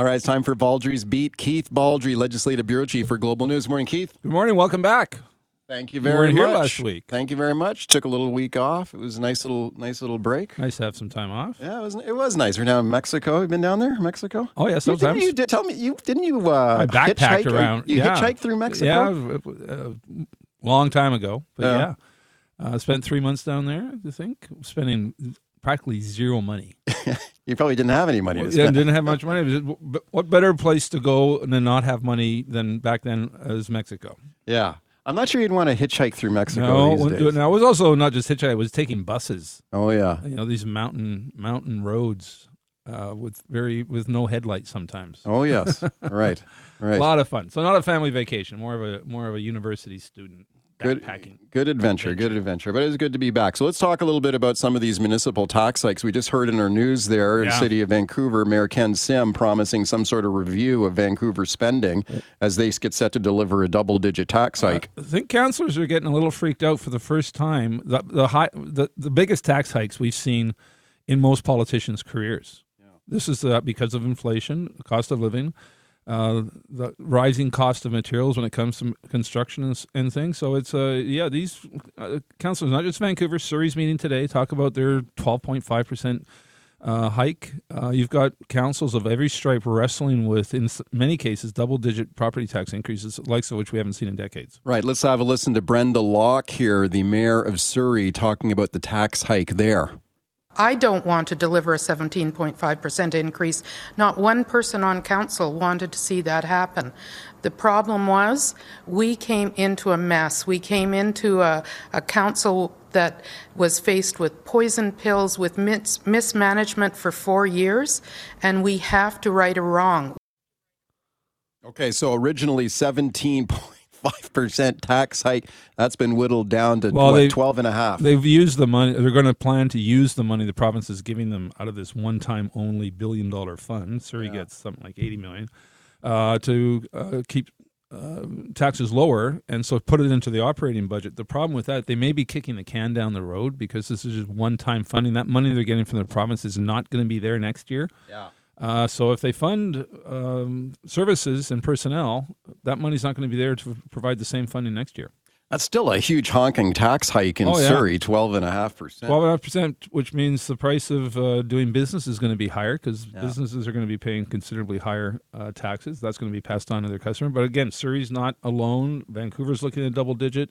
All right, it's time for Baldrey's Beat. Keith Baldry, Legislative Bureau Chief for Global News. Morning, Keith. Good morning. Welcome back. Thank you You very weren't much. here last week. Thank you very much. Took a little week off. It was a nice little, nice little break. Nice to have some time off. Yeah, it was. It was nice. We're now in Mexico. You've been down there, Mexico? Oh yeah, You, sometimes didn't you did, tell me you didn't you uh, I backpacked around. You yeah. hitchhiked through Mexico. Yeah, a uh, long time ago. But Yeah. yeah, uh, spent three months down there. I think spending practically zero money. You probably didn't have any money Yeah, didn't have much money. But What better place to go than not have money than back then as Mexico? Yeah, I'm not sure you'd want to hitchhike through Mexico No, these when- days. no, I was also not just hitchhiking. I was taking buses. Oh yeah, You know, these mountain mountain roads uh, with very with no headlights sometimes. oh yes, right, right. A lot of fun. So not a family vacation, more of a more of a university student Good, good adventure, good adventure. But it was good to be back. So let's talk a little bit about some of these municipal tax hikes. We just heard in our news there, Yeah. City of Vancouver, Mayor Ken Sim promising some sort of review of Vancouver spending as they get set to deliver a double-digit tax hike. I think councillors are getting a little freaked out for the first time. The the high the, the biggest tax hikes we've seen in most politicians' careers. Yeah. This is uh, because of inflation, cost of living, uh, the rising cost of materials when it comes to construction and, and things. So it's uh, yeah, these uh, councillors, not just Vancouver, Surrey's meeting today, talk about their twelve point five percent. Uh, hike. Uh, you've got councils of every stripe wrestling with, in many cases, double-digit property tax increases, likes of which we haven't seen in decades. Right, let's have a listen to Brenda Locke here, the mayor of Surrey, talking about the tax hike there. I don't want to deliver a 17.5% increase. Not one person on council wanted to see that happen. The problem was we came into a mess. We came into a, a council that was faced with poison pills, with mis- mismanagement for four years, and we have to right a wrong. Okay, so originally 17.5% tax hike. That's been whittled down to Well, what, they- 12 and a half. They've used the money. They're going to plan to use the money the province is giving them out of this one-time only billion-dollar fund. Surrey gets something like eighty million uh, to uh, keep uh, taxes lower, and so put it into the operating budget. The problem with that, they may be kicking the can down the road because this is just one-time funding. That money they're getting from the province is not going to be there next year. yeah. Uh, so if they fund um, services and personnel, that money's not going to be there to provide the same funding next year. That's still a huge honking tax hike in Oh, yeah. Surrey, 12.5%. Twelve and a half percent, which means the price of uh, doing business is going to be higher because businesses are going to be paying considerably higher uh, taxes. That's going to be passed on to their customer. But again, Surrey's not alone. Vancouver's looking at double digit.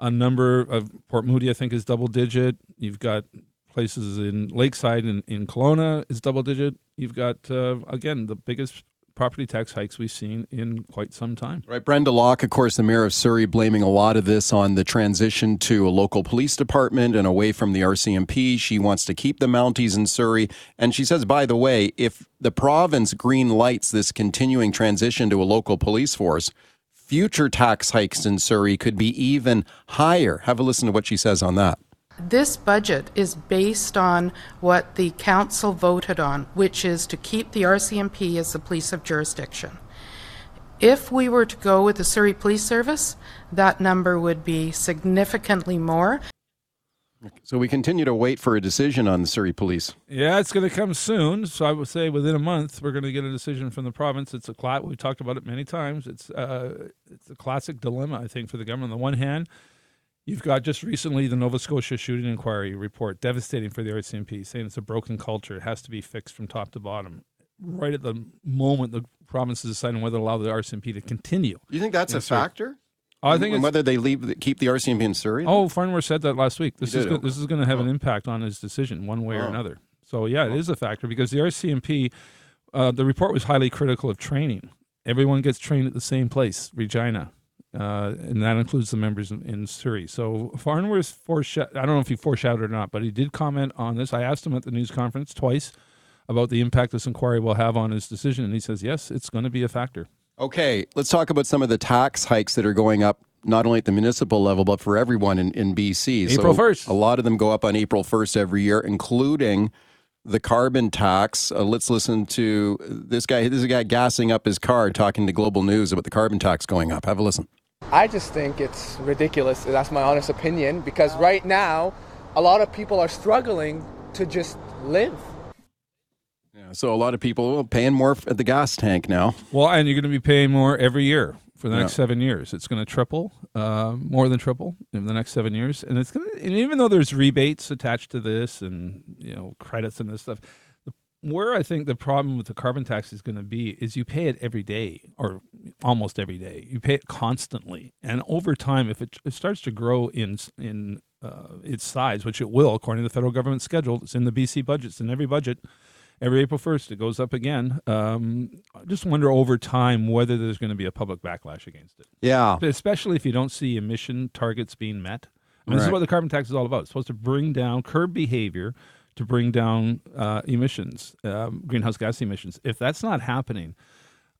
A number of Port Moody, I think, is double digit. You've got places in Lakeside and in Kelowna is double digit. You've got uh, again the biggest property tax hikes we've seen in quite some time. Right, Brenda Locke, of course, the mayor of Surrey, blaming a lot of this on the transition to a local police department and away from the RCMP. She wants to keep the Mounties in Surrey. And she says, by the way, if the province green lights this continuing transition to a local police force, future tax hikes in Surrey could be even higher. Have a listen to what she says on that. This budget is based on what the council voted on, which is to keep the RCMP as the police of jurisdiction. If we were to go with the Surrey Police Service, that number would be significantly more. So we continue to wait for a decision on the Surrey police. Yeah, it's going to come soon. So I would say within a month we're going to get a decision from the province. It's a cla- we've talked about it many times. It's uh, it's a classic dilemma I think for the government. On the one hand, you've got just recently the Nova Scotia shooting inquiry report, devastating for the RCMP, saying it's a broken culture. It has to be fixed from top to bottom. Right at the moment the province is deciding whether to allow the RCMP to continue. Do you think that's a sir. factor? I think whether they leave, keep the RCMP in Surrey? Oh, Farnworth said that last week. This He is go- this is going to have an impact on his decision, one way or Oh. another. So yeah, it is a factor because the RCMP, uh, the report was highly critical of training. Everyone gets trained at the same place, Regina, uh, and that includes the members in, in Surrey. So Farnworth foreshadowed. I don't know if he foreshadowed or not, but he did comment on this. I asked him at the news conference twice about the impact this inquiry will have on his decision, and he says yes, it's going to be a factor. Okay, let's talk about some of the tax hikes that are going up, not only at the municipal level, but for everyone in, in BC. April So 1st. A lot of them go up on April 1st every year, including the carbon tax. Uh, let's listen to this guy. This is a guy gassing up his car talking to Global News about the carbon tax going up. Have a listen. I just think it's ridiculous. That's my honest opinion because right now, a lot of people are struggling to just live. Yeah, So a lot of people are paying more at the gas tank now. Well, and you're going to be paying more every year for the next yeah. seven years. It's going to triple, uh, more than triple in the next seven years. And it's going to, and even though there's rebates attached to this and you know credits and this stuff, where I think the problem with the carbon tax is going to be is you pay it every day or almost every day. You pay it constantly, and over time, if it, it starts to grow in in uh, its size, which it will, according to the federal government schedule, it's in the BC budget, it's in every budget. Every April 1st, it goes up again. Um, I just wonder over time whether there's going to be a public backlash against it. Yeah. Especially if you don't see emission targets being met. I mean, right. This is what the carbon tax is all about. It's supposed to bring down, curb behavior to bring down uh, emissions, um, greenhouse gas emissions. If that's not happening,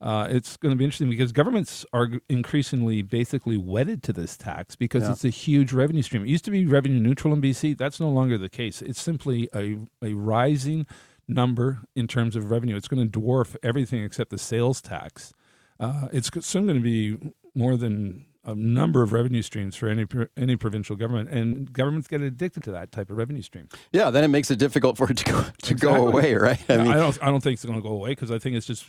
uh, it's going to be interesting because governments are increasingly basically wedded to this tax because yeah. it's a huge revenue stream. It used to be revenue neutral in BC. That's no longer the case. It's simply a, a rising number in terms of revenue. It's going to dwarf everything except the sales tax. Uh, it's soon going to be more than a number of revenue streams for any any provincial government, and governments get addicted to that type of revenue stream. Yeah, then it makes it difficult for it to go to exactly. go away, right? I, mean, I don't I don't think it's going to go away because I think it's just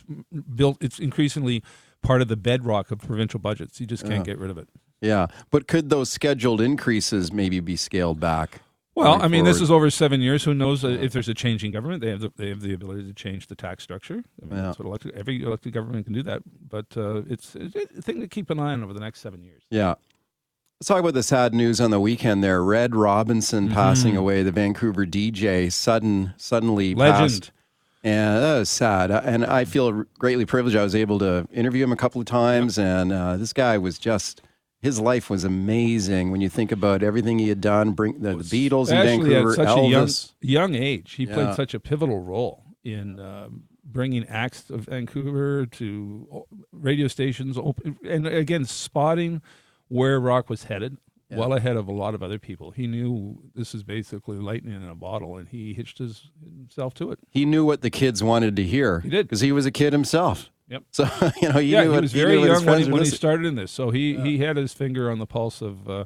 built. It's increasingly part of the bedrock of provincial budgets. You just can't get rid of it. Yeah, but could those scheduled increases maybe be scaled back? Well, I mean, forward. this is over seven years. Who knows uh, if there's a changing government? They have the, they have the ability to change the tax structure. I mean, yeah. that's what elected, every elected government can do that. But uh, it's, it's a thing to keep an eye on over the next seven years. Yeah. Let's talk about the sad news on the weekend there. Red Robinson mm-hmm. passing away, the Vancouver DJ, sudden suddenly legend. Passed. And that was sad. And I feel greatly privileged. I was able to interview him a couple of times, and uh, this guy was just his life was amazing when you think about everything he had done. Bring the, the Beatles in Vancouver, at such Elvis. A young, young age, he yeah. played such a pivotal role in um, bringing acts of Vancouver to radio stations, and again spotting where rock was headed. Yeah. Well ahead of a lot of other people, he knew this is basically lightning in a bottle, and he hitched his, himself to it. He knew what the kids wanted to hear. He did because he was a kid himself. Yep. So you know, yeah, he was very young when, he, when he, started in this. So he yeah. he had his finger on the pulse of uh,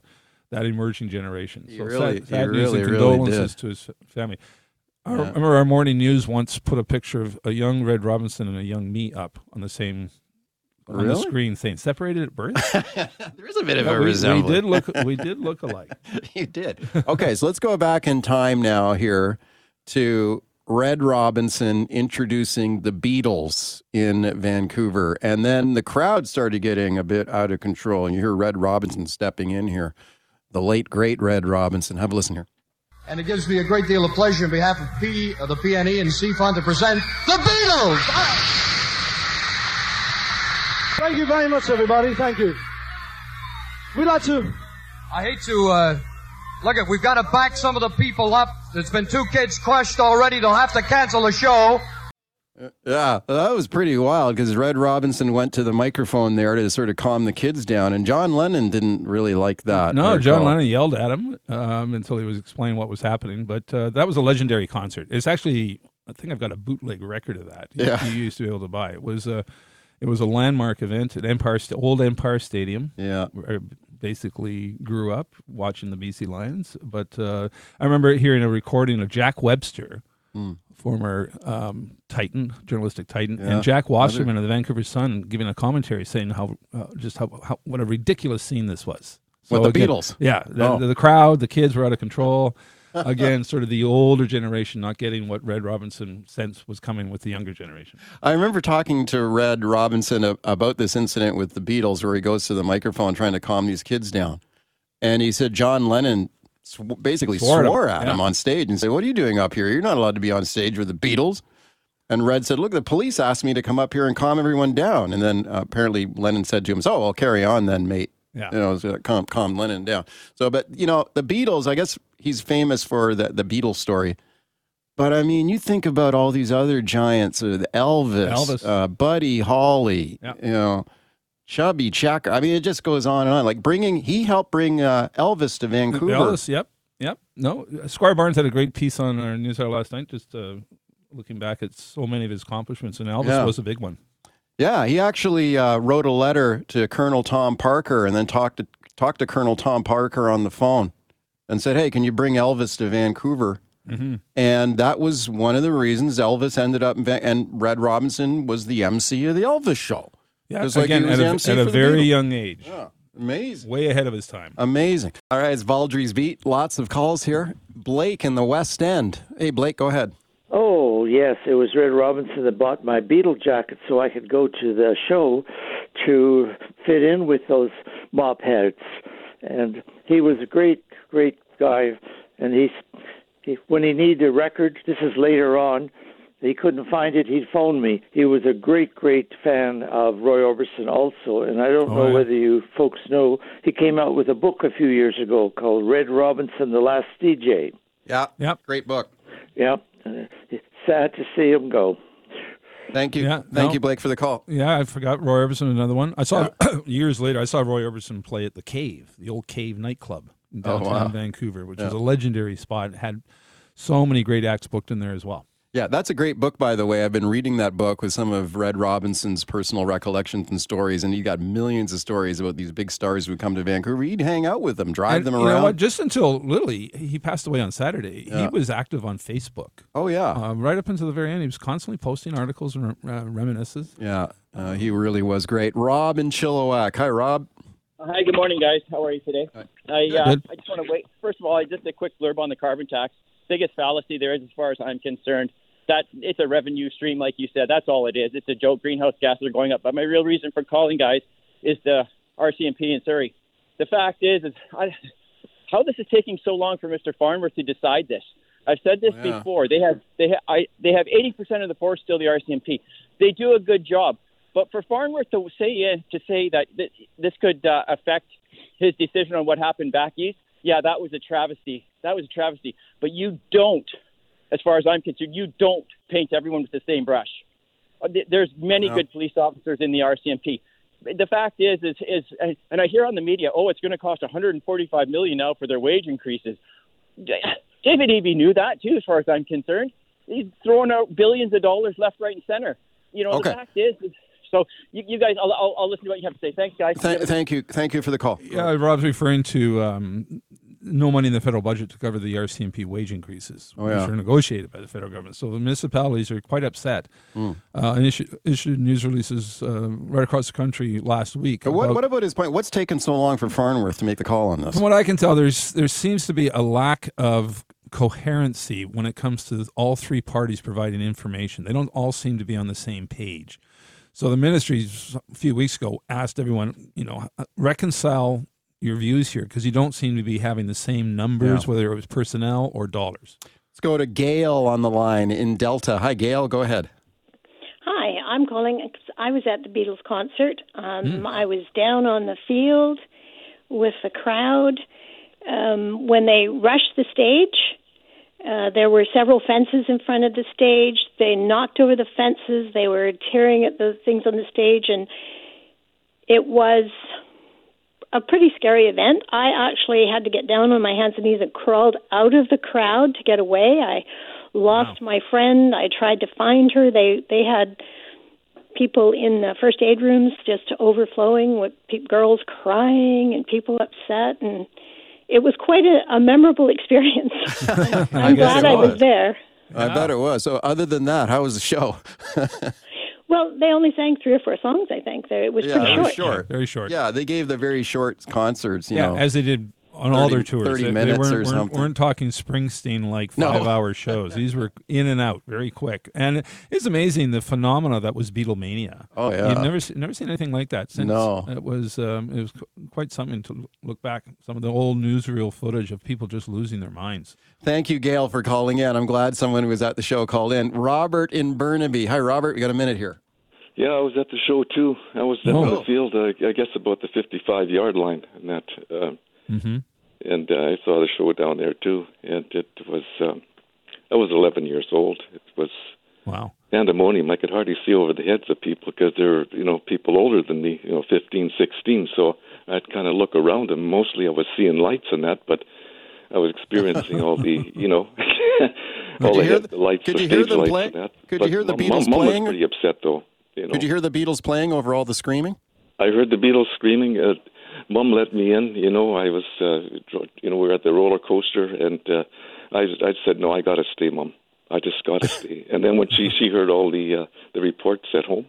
that emerging generation. He so really, sad, sad news really, and condolences really to his family. I remember our morning news once put a picture of a young Red Robinson and a young me up on the same on really? the screen, saying separated at birth. there is a bit of a we, resemblance. We did look. We did look alike. you did. Okay, so let's go back in time now here to Red Robinson introducing the Beatles in Vancouver. And then the crowd started getting a bit out of control. And you hear Red Robinson stepping in here, the late, great Red Robinson. Have a listen here. And it gives me a great deal of pleasure on behalf of P, uh, the PNE and C-FUN to present the Beatles. Thank you very much, everybody. Thank you. We'd like to. I hate to uh, look at. We've got to back some of the people up there's been two kids crushed already. They'll have to cancel the show. Yeah, that was pretty wild because Red Robinson went to the microphone there to sort of calm the kids down, and John Lennon didn't really like that. No, John Lennon yelled at him um, until he was explaining what was happening. But uh, that was a legendary concert. It's actually, I think I've got a bootleg record of that. Yeah, you used to be able to buy. It was a, it was a landmark event at Empire, Old Empire Stadium. Yeah, basically grew up watching the BC Lions. But uh, I remember hearing a recording of Jack Webster, mm. former um, Titan, journalistic Titan, yeah. and Jack Wasserman of the Vancouver Sun giving a commentary saying how uh, just how, how, what a ridiculous scene this was. So With the again, Beatles, yeah, the, oh. the, the crowd, the kids were out of control. Again, sort of the older generation not getting what Red Robinson sense was coming with the younger generation. I remember talking to Red Robinson about this incident with the Beatles, where he goes to the microphone trying to calm these kids down, and he said John Lennon basically swore, swore at yeah. him on stage and said, "What are you doing up here? You're not allowed to be on stage with the Beatles." And Red said, "Look, the police asked me to come up here and calm everyone down." And then uh, apparently Lennon said to him, "So, I'll carry on then, mate." Yeah. You know, so calm, calm Lennon down. So, but, you know, the Beatles, I guess he's famous for the, the Beatles story. But I mean, you think about all these other giants, uh, Elvis, Elvis. Uh, Buddy Holly, yeah. you know, Chubby Checker. I mean, it just goes on and on. Like bringing, he helped bring uh, Elvis to Vancouver. Elvis, yep, yep. No, Squire Barnes had a great piece on our newsletter last night, just uh, looking back at so many of his accomplishments, and Elvis yeah. was a big one. Yeah, he actually uh, wrote a letter to Colonel Tom Parker and then talked to talked to Colonel Tom Parker on the phone and said, "Hey, can you bring Elvis to Vancouver And that was one of the reasons Elvis ended up, in Va- and Red Robinson was the MC of the Elvis show. Yeah, Just like again, at, a, MC at a very young age, Amazing. way ahead of his time. Amazing. All right, it's Baldrey's Beat. Lots of calls here. Blake in the West End. Hey, Blake, go ahead. Yes, it was Red Robinson that bought my Beatle jacket so I could go to the show to fit in with those mop heads. And he was a great, great guy. And he's, he, when he needed a record, this is later on, he couldn't find it, he'd phone me. He was a great, great fan of Roy Orbison also. And I don't Oh, know yeah. whether you folks know, he came out with a book a few years ago called Red Robinson, The Last DJ. Yeah. Yep. Great book. Yep. Uh, sad to see him go. Thank you. Yeah, Thank no. you, Blake, for the call. Yeah, I forgot Roy Orbison. Another one. I saw years later. I saw Roy Orbison play at the Cave, the old Cave nightclub in Oh, downtown wow. Vancouver, which is a legendary spot. Had so many great acts booked in there as well. Yeah, that's a great book, by the way. I've been reading that book with some of Red Robinson's personal recollections and stories, and he got millions of stories about these big stars who would come to Vancouver. He'd hang out with them, drive And them you around. know what? Just until literally he passed away on Saturday, he was active on Facebook. Oh, yeah. Uh, right up until the very end, he was constantly posting articles and uh, reminiscences. yeah, uh, he really was great. Rob in Chilliwack. Hi, Rob. Hi, good morning, guys. How are you today? I uh, I just want to wait. First of all, just a quick blurb on the carbon tax. Biggest fallacy there is, as far as I'm concerned, that it's a revenue stream, like you said. That's all it is. It's a joke. Greenhouse gases are going up. But my real reason for calling, guys, is the RCMP in Surrey. The fact is, is I, how this is taking so long for Mr. Farnworth to decide this. I've said this Yeah. before. They have they ha- I, they have 80% of the force still the RCMP. They do a good job. But for Farnworth to say uh, to say that th- this could uh, affect his decision on what happened back east, yeah, that was a travesty. That was a travesty. But you don't, as far as I'm concerned, you don't paint everyone with the same brush. Uh, There's many No. good police officers in the RCMP. The fact is, is, is, and I hear on the media, oh, it's going to cost 145 million now for their wage increases. David Eby knew that too, as far as I'm concerned. He's throwing out billions of dollars left, right, and center. You know, Okay. the fact is, is so you, you guys, I'll, I'll, I'll listen to what you have to say. Thanks, guys. Th- thank you. Thank you for the call. Yeah, Rob's referring to um, no money in the federal budget to cover the RCMP wage increases, Oh, yeah. which are negotiated by the federal government. So the municipalities are quite upset Hmm. uh, and issued, issued news releases uh, right across the country last week. What, about- what about his point? What's taken so long for Farnworth to make the call on this? From what I can tell, there's there seems to be a lack of coherency when it comes to all three parties providing information. They don't all seem to be on the same page. So the ministry a few weeks ago asked everyone, you know, reconcile your views here because you don't seem to be having the same numbers, Yeah. whether it was personnel or dollars. Let's go to Gail on the line in Delta. Hi, Gail. Go ahead. Hi, I'm calling. I was at the Beatles concert. Um, I was down on the field with the crowd. Um, when they rushed the stage, uh, there were several fences in front of the stage. They knocked over the fences. They were tearing at the things on the stage, and it was a pretty scary event. I actually had to get down on my hands and knees and crawled out of the crowd to get away. I lost my friend. I tried to find her. They they had people in the first aid rooms just overflowing with pe- girls crying and people upset and it was quite a, a memorable experience. I'm guess glad it I was was. there. I bet it was. So, other than that, how was the show? Well, they only sang three or four songs, I think. They- It was yeah, pretty it short. was short. Very short. Yeah, they gave the very short concerts. You yeah, know, as they did on all their tours. 30 They- they minutes weren't, or weren't- something. weren't talking Springsteen like No. five hour shows. These were in and out very quick. And it's amazing the phenomena that was Beatlemania. Oh, yeah. You've never, se- never seen anything like that since. No. It was, um, it was quite something to look back. Some of the old newsreel footage of people just losing their minds. Thank you, Gail, for calling in. I'm glad someone who was at the show called in. Robert in Burnaby. Hi, Robert. We got a minute here. Yeah, I was at the show too. I was at Oh. the field, uh, I guess about the 55 yard line, and that, uh, Mm-hmm. And uh, I saw the show down there too. And it was, um, I was 11 years old. It was Wow. pandemonium. I could hardly see over the heads of people because they're, you know, people older than me, you know, 15, 16. So I'd kind of look around, and mostly I was seeing lights and that, but I was experiencing all the, you know, all the, head, the- the lights, could the you hear them lights play- and that. could you hear the Mom- Beatles Mom playing? was pretty upset though. You know. Did you hear the Beatles playing over all the screaming? I heard the Beatles screaming. Uh, Mom let me in. You know, I was, uh, dr- you know, we were at the roller coaster, and uh, I I said no, I got to stay, mom. I just got to stay. And then when she she heard all the uh, the reports at home,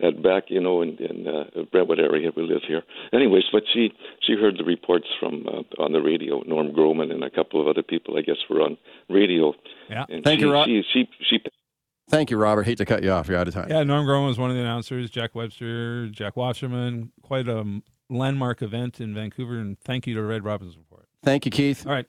at back, you know, in, in uh, Brentwood area we live here. Anyways, but she she heard the reports from uh, on the radio. Norm Grohmann and a couple of other people, I guess, were on radio. Yeah. And Thank she, you, Rob. She she she Thank you, Robert. Hate to cut you off. You're out of time. Yeah, Norm Grohmann was one of the announcers. Jack Webster, Jack Wasserman. Quite a landmark event in Vancouver. And thank you to Red Robinson Report. Thank you, Keith. All right.